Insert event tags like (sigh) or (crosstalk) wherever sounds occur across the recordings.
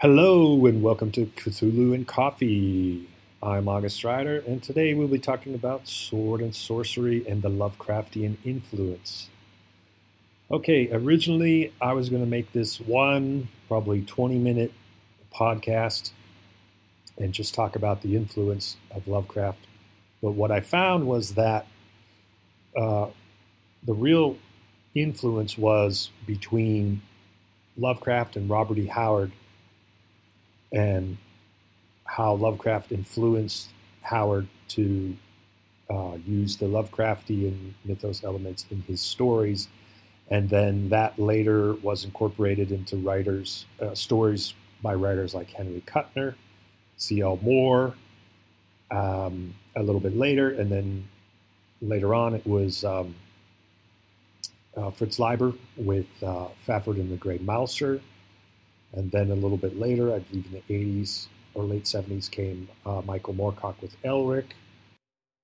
Hello and welcome to Cthulhu and Coffee. I'm August Strider, and today we'll be talking about sword and sorcery and the Lovecraftian influence. Okay, originally I was going to make this one, probably 20 minute podcast and just talk about the influence of Lovecraft. But what I found was that uh, the real influence was between Lovecraft and Robert E. Howard and how Lovecraft influenced Howard to uh, use the Lovecraftian mythos elements in his stories. And then that later was incorporated into writers, uh, stories by writers like Henry Kuttner, C.L. Moore, um, a little bit later. And then later on, it was um, uh, Fritz Leiber with uh, Fafhrd and the Grey Mouser. And then a little bit later, I believe in the 80s or late 70s, came uh, Michael Moorcock with Elric.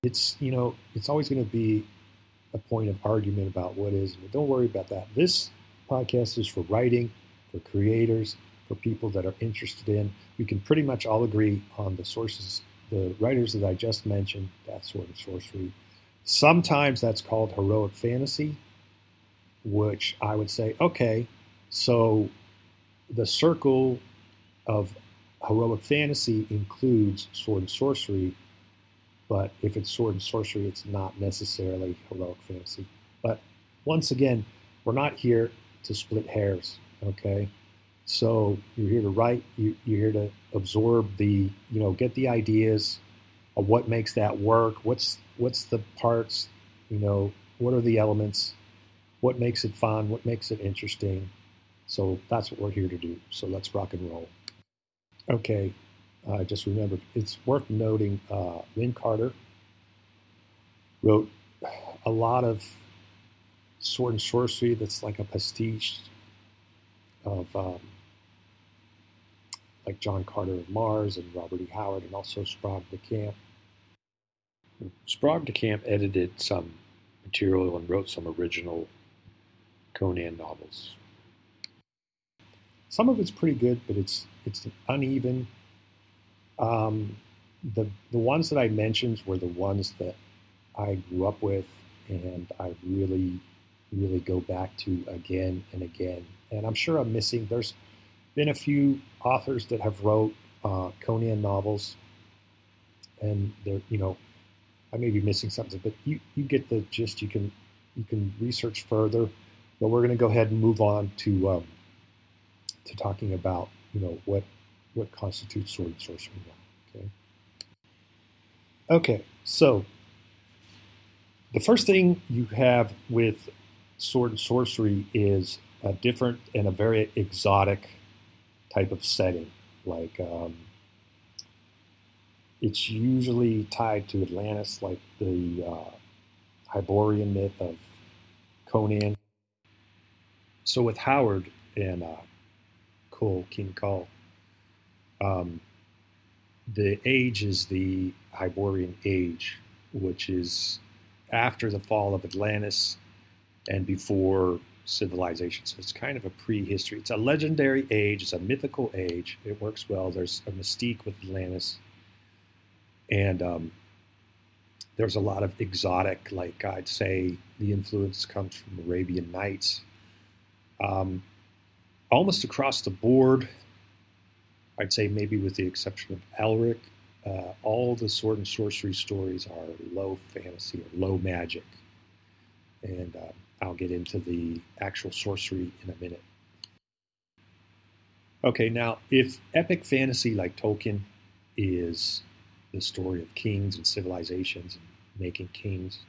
It's, you know, it's always going to be a point of argument about what is, but don't worry about that. This podcast is for writing, for creators, for people that are interested in. We can pretty much all agree on the sources, the writers that I just mentioned, that sort of sorcery. Sometimes that's called heroic fantasy, which I would say, okay, so the circle of heroic fantasy includes sword and sorcery, but if it's sword and sorcery, it's not necessarily heroic fantasy. But once again, we're not here to split hairs, okay? So you're here to write, you, you're here to absorb the, you know, get the ideas of what makes that work, what's what's the parts, you know, what are the elements, what makes it fun, what makes it interesting, so that's what we're here to do. So let's rock and roll. Okay, I uh, just remembered it's worth noting uh, Lin Carter wrote a lot of sword and sorcery that's like a pastiche of um, like John Carter of Mars and Robert E. Howard and also Sprague de Camp. Sprague de Camp edited some material and wrote some original Conan novels. Some of it's pretty good, but it's it's uneven. Um, the the ones that I mentioned were the ones that I grew up with, and I really really go back to again and again. And I'm sure I'm missing. There's been a few authors that have wrote uh, Conan novels, and they're you know I may be missing something, but you you get the gist. You can you can research further, but we're going to go ahead and move on to um, to talking about you know what what constitutes sword and sorcery now. Okay. Okay, so the first thing you have with sword and sorcery is a different and a very exotic type of setting. Like um, it's usually tied to Atlantis, like the uh, Hyborian myth of Conan. So with Howard and uh, King Kull. Um, the age is the Hyborian age, which is after the fall of Atlantis and before civilization. So it's kind of a prehistory. It's a legendary age. It's a mythical age. It works well. There's a mystique with Atlantis, and um, there's a lot of exotic, like I'd say, the influence comes from Arabian Nights. Um, almost across the board, I'd say maybe with the exception of Elric, uh, all the sword and sorcery stories are low fantasy or low magic. And uh, I'll get into the actual sorcery in a minute. Okay, now if epic fantasy like Tolkien is the story of kings and civilizations and making kings,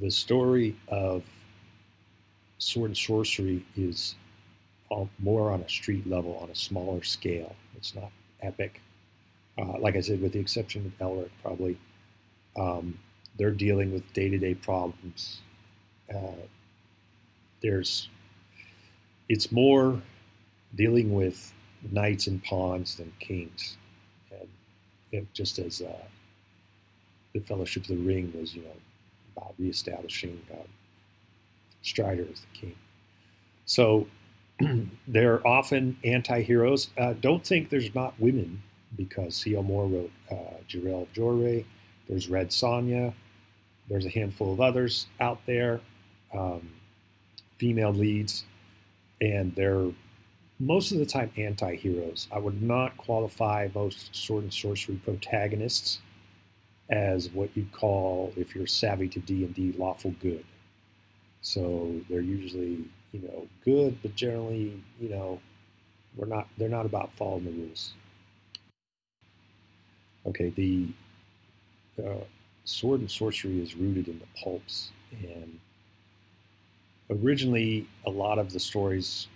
the story of sword and sorcery is more on a street level, on a smaller scale. It's not epic. Uh, like I said, with the exception of Elric, probably um, they're dealing with day-to-day problems. Uh, there's, it's more dealing with knights and pawns than kings, and just as uh, the Fellowship of the Ring was, you know, about reestablishing um, Strider as the king. So (clears throat) they're often anti-heroes. Uh, don't think there's not women because C.L. Moore wrote uh, of Joiry. There's Red Sonja. There's a handful of others out there, um, female leads, and they're most of the time anti-heroes. I would not qualify most sword and sorcery protagonists as what you'd call, if you're savvy to D and D, lawful good. So they're usually, you know, good, but generally, you know, we're not. They're not about following the rules. Okay, the uh, sword and sorcery is rooted in the pulps, and originally a lot of the stories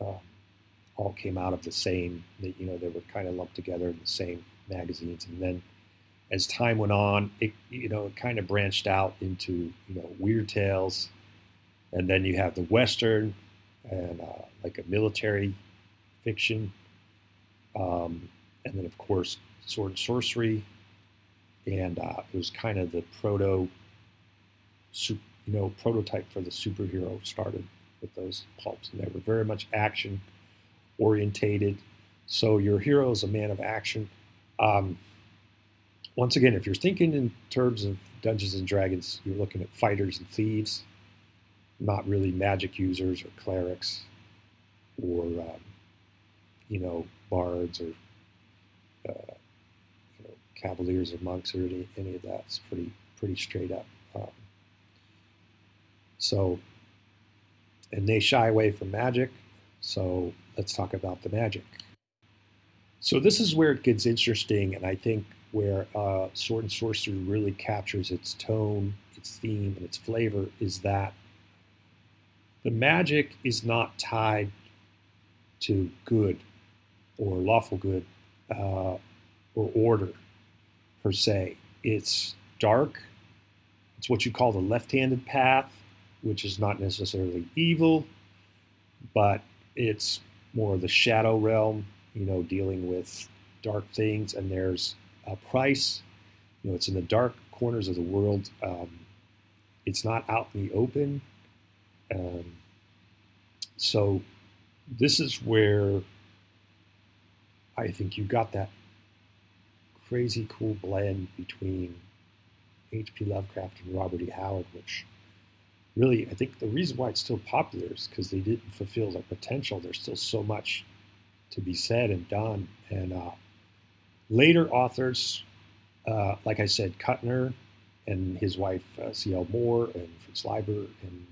uh, all came out of the same. That You know, they were kind of lumped together in the same magazines, and then as time went on, it you know it kind of branched out into you know weird tales, and then you have the western and uh, like a military fiction, um, and then of course sword and sorcery, and uh, it was kind of the proto, you know, prototype for the superhero started with those pulps, and they were very much action orientated. So your hero is a man of action. Um, once again, if you're thinking in terms of Dungeons and Dragons, you're looking at fighters and thieves, not really magic users or clerics, or um, you know bards or uh, you know cavaliers or monks or any, any of that. It's pretty pretty straight up. Um, so, and they shy away from magic. So let's talk about the magic. So this is where it gets interesting, and I think where uh, Sword and Sorcery really captures its tone, its theme, and its flavor is that the magic is not tied to good or lawful good uh, or order per se. It's dark. It's what you call the left handed path, which is not necessarily evil, but it's more the shadow realm, you know, dealing with dark things. And there's a price. You know, it's in the dark corners of the world. Um, it's not out in the open. Um, so this is where I think you got that crazy cool blend between H.P. Lovecraft and Robert E. Howard, which really, I think the reason why it's still popular is because they didn't fulfill their potential. There's still so much to be said and done. And uh, Later authors, uh, like I said, Kuttner and his wife uh, C.L. Moore and Fritz Leiber and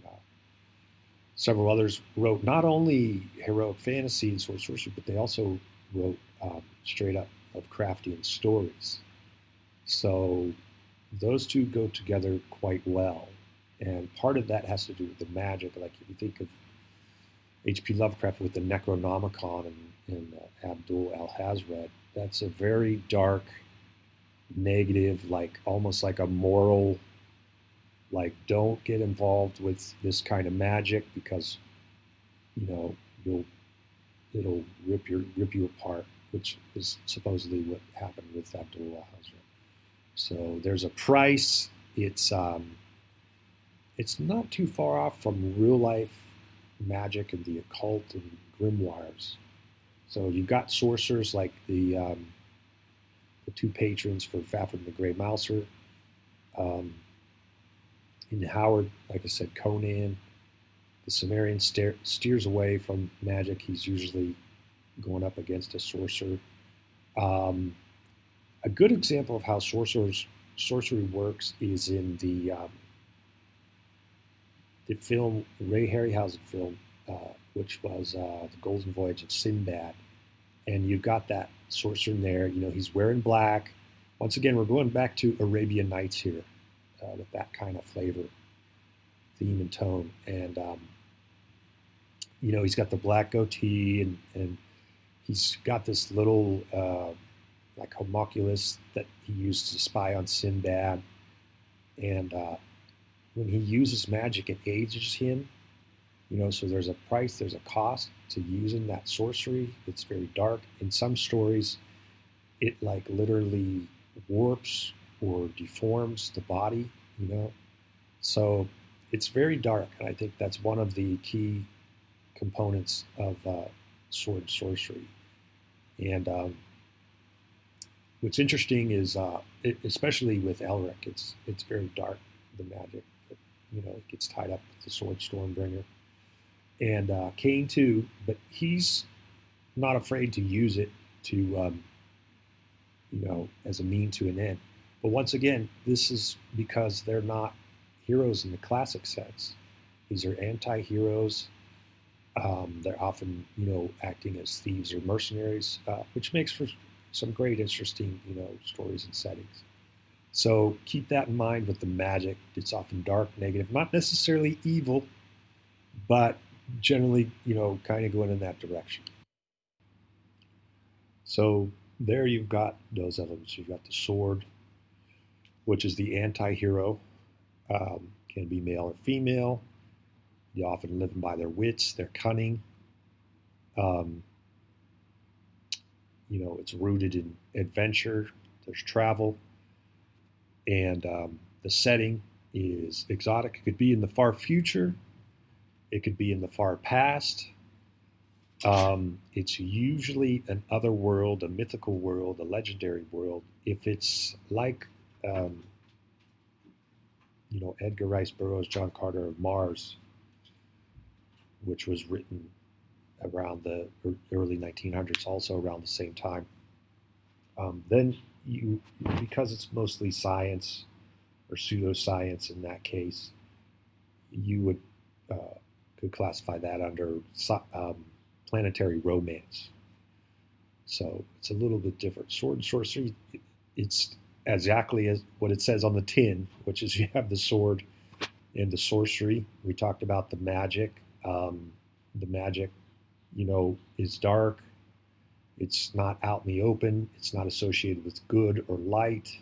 several others wrote not only heroic fantasy and sword sorcery, but they also wrote um, straight up Lovecraftian stories. So those two go together quite well. And part of that has to do with the magic. Like if you think of H.P. Lovecraft with the Necronomicon and, and uh, Abdul Alhazred, that's a very dark, negative, like almost like a moral, like don't get involved with this kind of magic because, you know, you'll it'll rip your rip you apart, which is supposedly what happened with Abdul Alhazred. So there's a price. It's um, it's not too far off from real life magic and the occult and grimoires. So you've got sorcerers like the um, the two patrons for Fafhrd and the Grey Mouser. Um, in Howard, like I said, Conan. The Cimmerian steers away from magic. He's usually going up against a sorcerer. Um, a good example of how sorcerers sorcery works is in the um, the film Ray Harryhausen film uh, which was uh, the Golden Voyage of Sinbad, and you've got that sorcerer in there. You know, he's wearing black. Once again, we're going back to Arabian Nights here uh, with that kind of flavor, theme, and tone. And um, you know, he's got the black goatee, and and he's got this little uh, like homunculus that he used to spy on Sinbad, and uh, when he uses magic, it ages him you know, so there's a price, there's a cost to using that sorcery. It's very dark. In some stories, it like literally warps or deforms the body, you know. So it's very dark, and I think that's one of the key components of uh, sword sorcery. And um, what's interesting is, uh, it, especially with Elric, it's it's very dark. The magic, you know, it gets tied up with the sword Stormbringer, and uh, Kane too. But he's not afraid to use it to, um, you know, as a mean to an end. But once again, this is because they're not heroes in the classic sense. These are anti-heroes. Um, they're often, you know, acting as thieves or mercenaries, uh, which makes for some great, interesting, you know, stories and settings. So keep that in mind with the magic. It's often dark, negative, not necessarily evil, but generally, you know, kind of going in that direction. So there you've got those elements. You've got the sword, which is the anti-hero, um, can be male or female. They often live by their wits, their cunning. Um, you know, it's rooted in adventure. There's travel, and um, the setting is exotic. It could be in the far future. It could be in the far past. Um, it's usually an other world, a mythical world, a legendary world. If it's like, um, you know, Edgar Rice Burroughs, John Carter of Mars, which was written around the early 1900s, also around the same time. Um, then you, because it's mostly science or pseudoscience in that case, you would uh, could classify that under um, planetary romance. So it's a little bit different. Sword and sorcery, it's exactly as what it says on the tin, which is (laughs) you have the sword and the sorcery. We talked about the magic. Um, the magic, you know, is dark. It's not out in the open. It's not associated with good or light.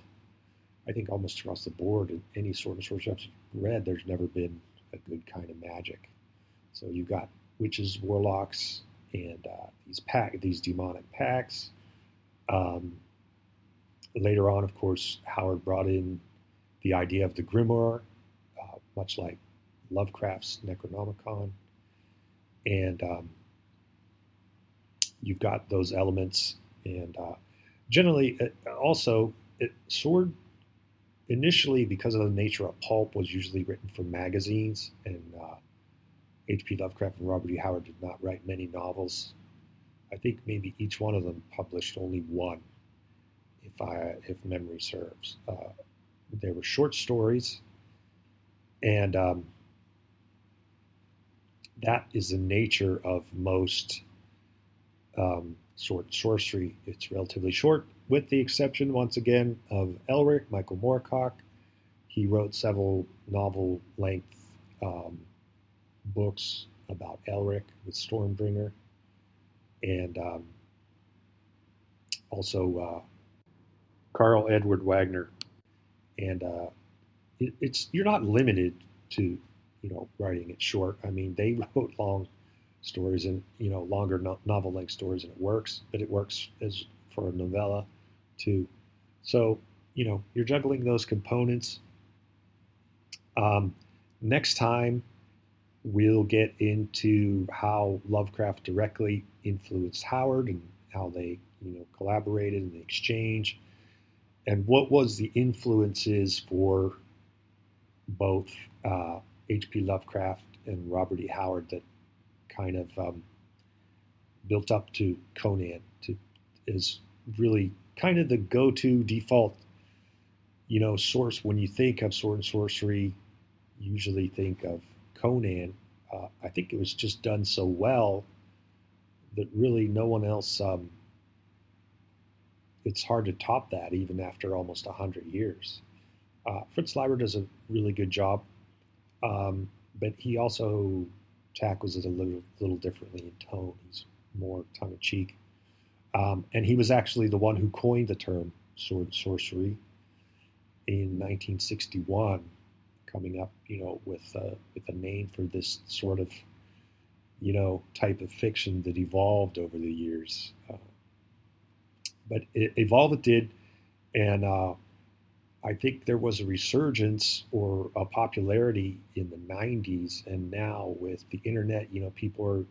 I think almost across the board, in any sort of sorcery I've read, there's never been a good kind of magic. So you've got witches, warlocks, and uh, these pack, these demonic packs. Um, later on, of course, Howard brought in the idea of the grimoire, uh, much like Lovecraft's Necronomicon, and um, you've got those elements. And uh, generally, uh, also, it, sword initially, because of the nature of pulp, was usually written for magazines and uh, H.P. Lovecraft and Robert E. Howard did not write many novels. I think maybe each one of them published only one, if I if memory serves. Uh, they were short stories, and um, that is the nature of most um, sort sorcery. It's relatively short, with the exception once again of Elric, Michael Moorcock. He wrote several novel length. Um, books about Elric with Stormbringer, and um, also Karl Edward Wagner. And uh, it, it's you're not limited to you know writing it short. I mean, they (laughs) wrote long stories and you know longer no- novel length stories, and it works. But it works as for a novella too. So you know you're juggling those components. Um, next time we'll get into how Lovecraft directly influenced Howard and how they, you know, collaborated and the exchange, and what was the influences for both H.P. Uh, Lovecraft and Robert E. Howard that kind of um, built up to Conan to is really kind of the go-to default, you know, source when you think of sword and sorcery. Usually think of Conan, uh, I think it was just done so well that really no one else. Um, it's hard to top that even after almost hundred years. Uh, Fritz Leiber does a really good job, um, but he also tackles it a little, little differently in tone. He's more tongue in cheek, um, and he was actually the one who coined the term sword sorcery in 1961 coming up, you know, with uh, with a name for this sort of, you know, type of fiction that evolved over the years. Uh, but it, evolve it did, and uh, I think there was a resurgence or a popularity in the '90s, and now with the internet, you know, people are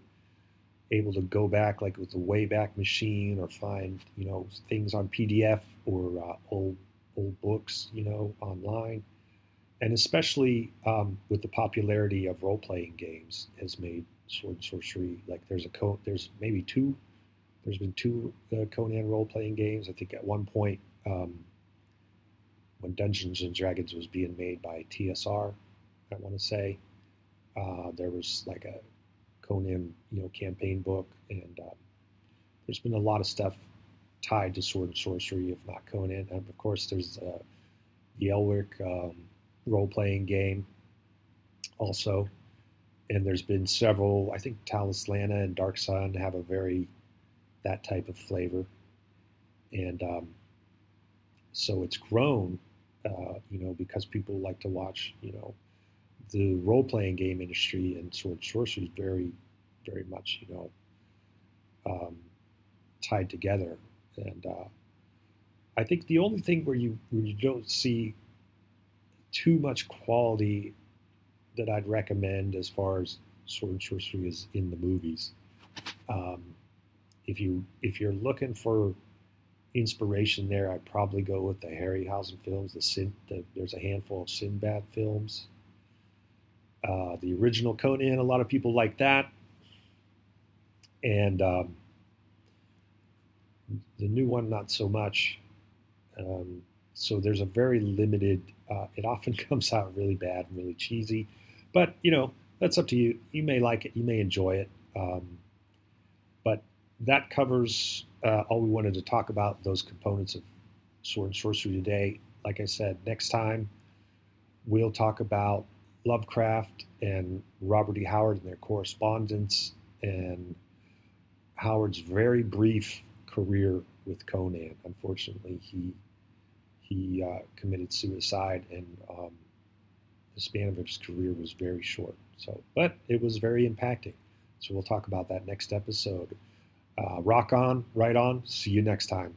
able to go back like with the Wayback Machine or find you know things on PDF or uh, old old books you know online, and especially um, with the popularity of role playing games has made sword and sorcery like there's a co- there's maybe two there's been two uh, Conan role playing games. I think at one point um, when Dungeons and Dragons was being made by TSR, I want to say uh, there was like a Conan, you know, campaign book, and um, there's been a lot of stuff tied to sword and sorcery, if not Conan. And of course, there's uh, the Elric um, role-playing game, also, and there's been several. I think Talislanta and Dark Sun have a very that type of flavor, and um, so it's grown, uh, you know, because people like to watch, you know, the role playing game industry and sword sorcery is very, very much, you know, um, tied together. And uh, I think the only thing where you where you don't see too much quality that I'd recommend as far as sword sorcery is in the movies. Um, if you if you're looking for inspiration there, I'd probably go with the Harryhausen films. The, Sin, the there's a handful of Sinbad films. Uh, the original Conan, a lot of people like that, and um, the new one not so much. Um, so there's a very limited. Uh, it often (laughs) comes out really bad and really cheesy, but you know that's up to you. You may like it, you may enjoy it, um, that covers uh, all we wanted to talk about. Those components of sword and sorcery today. Like I said, next time we'll talk about Lovecraft and Robert E. Howard and their correspondence and Howard's very brief career with Conan. Unfortunately, he he uh, committed suicide, and um, the span of his career was very short. So, but it was very impacting. So we'll talk about that next episode. Uh, rock on, right on. See you next time.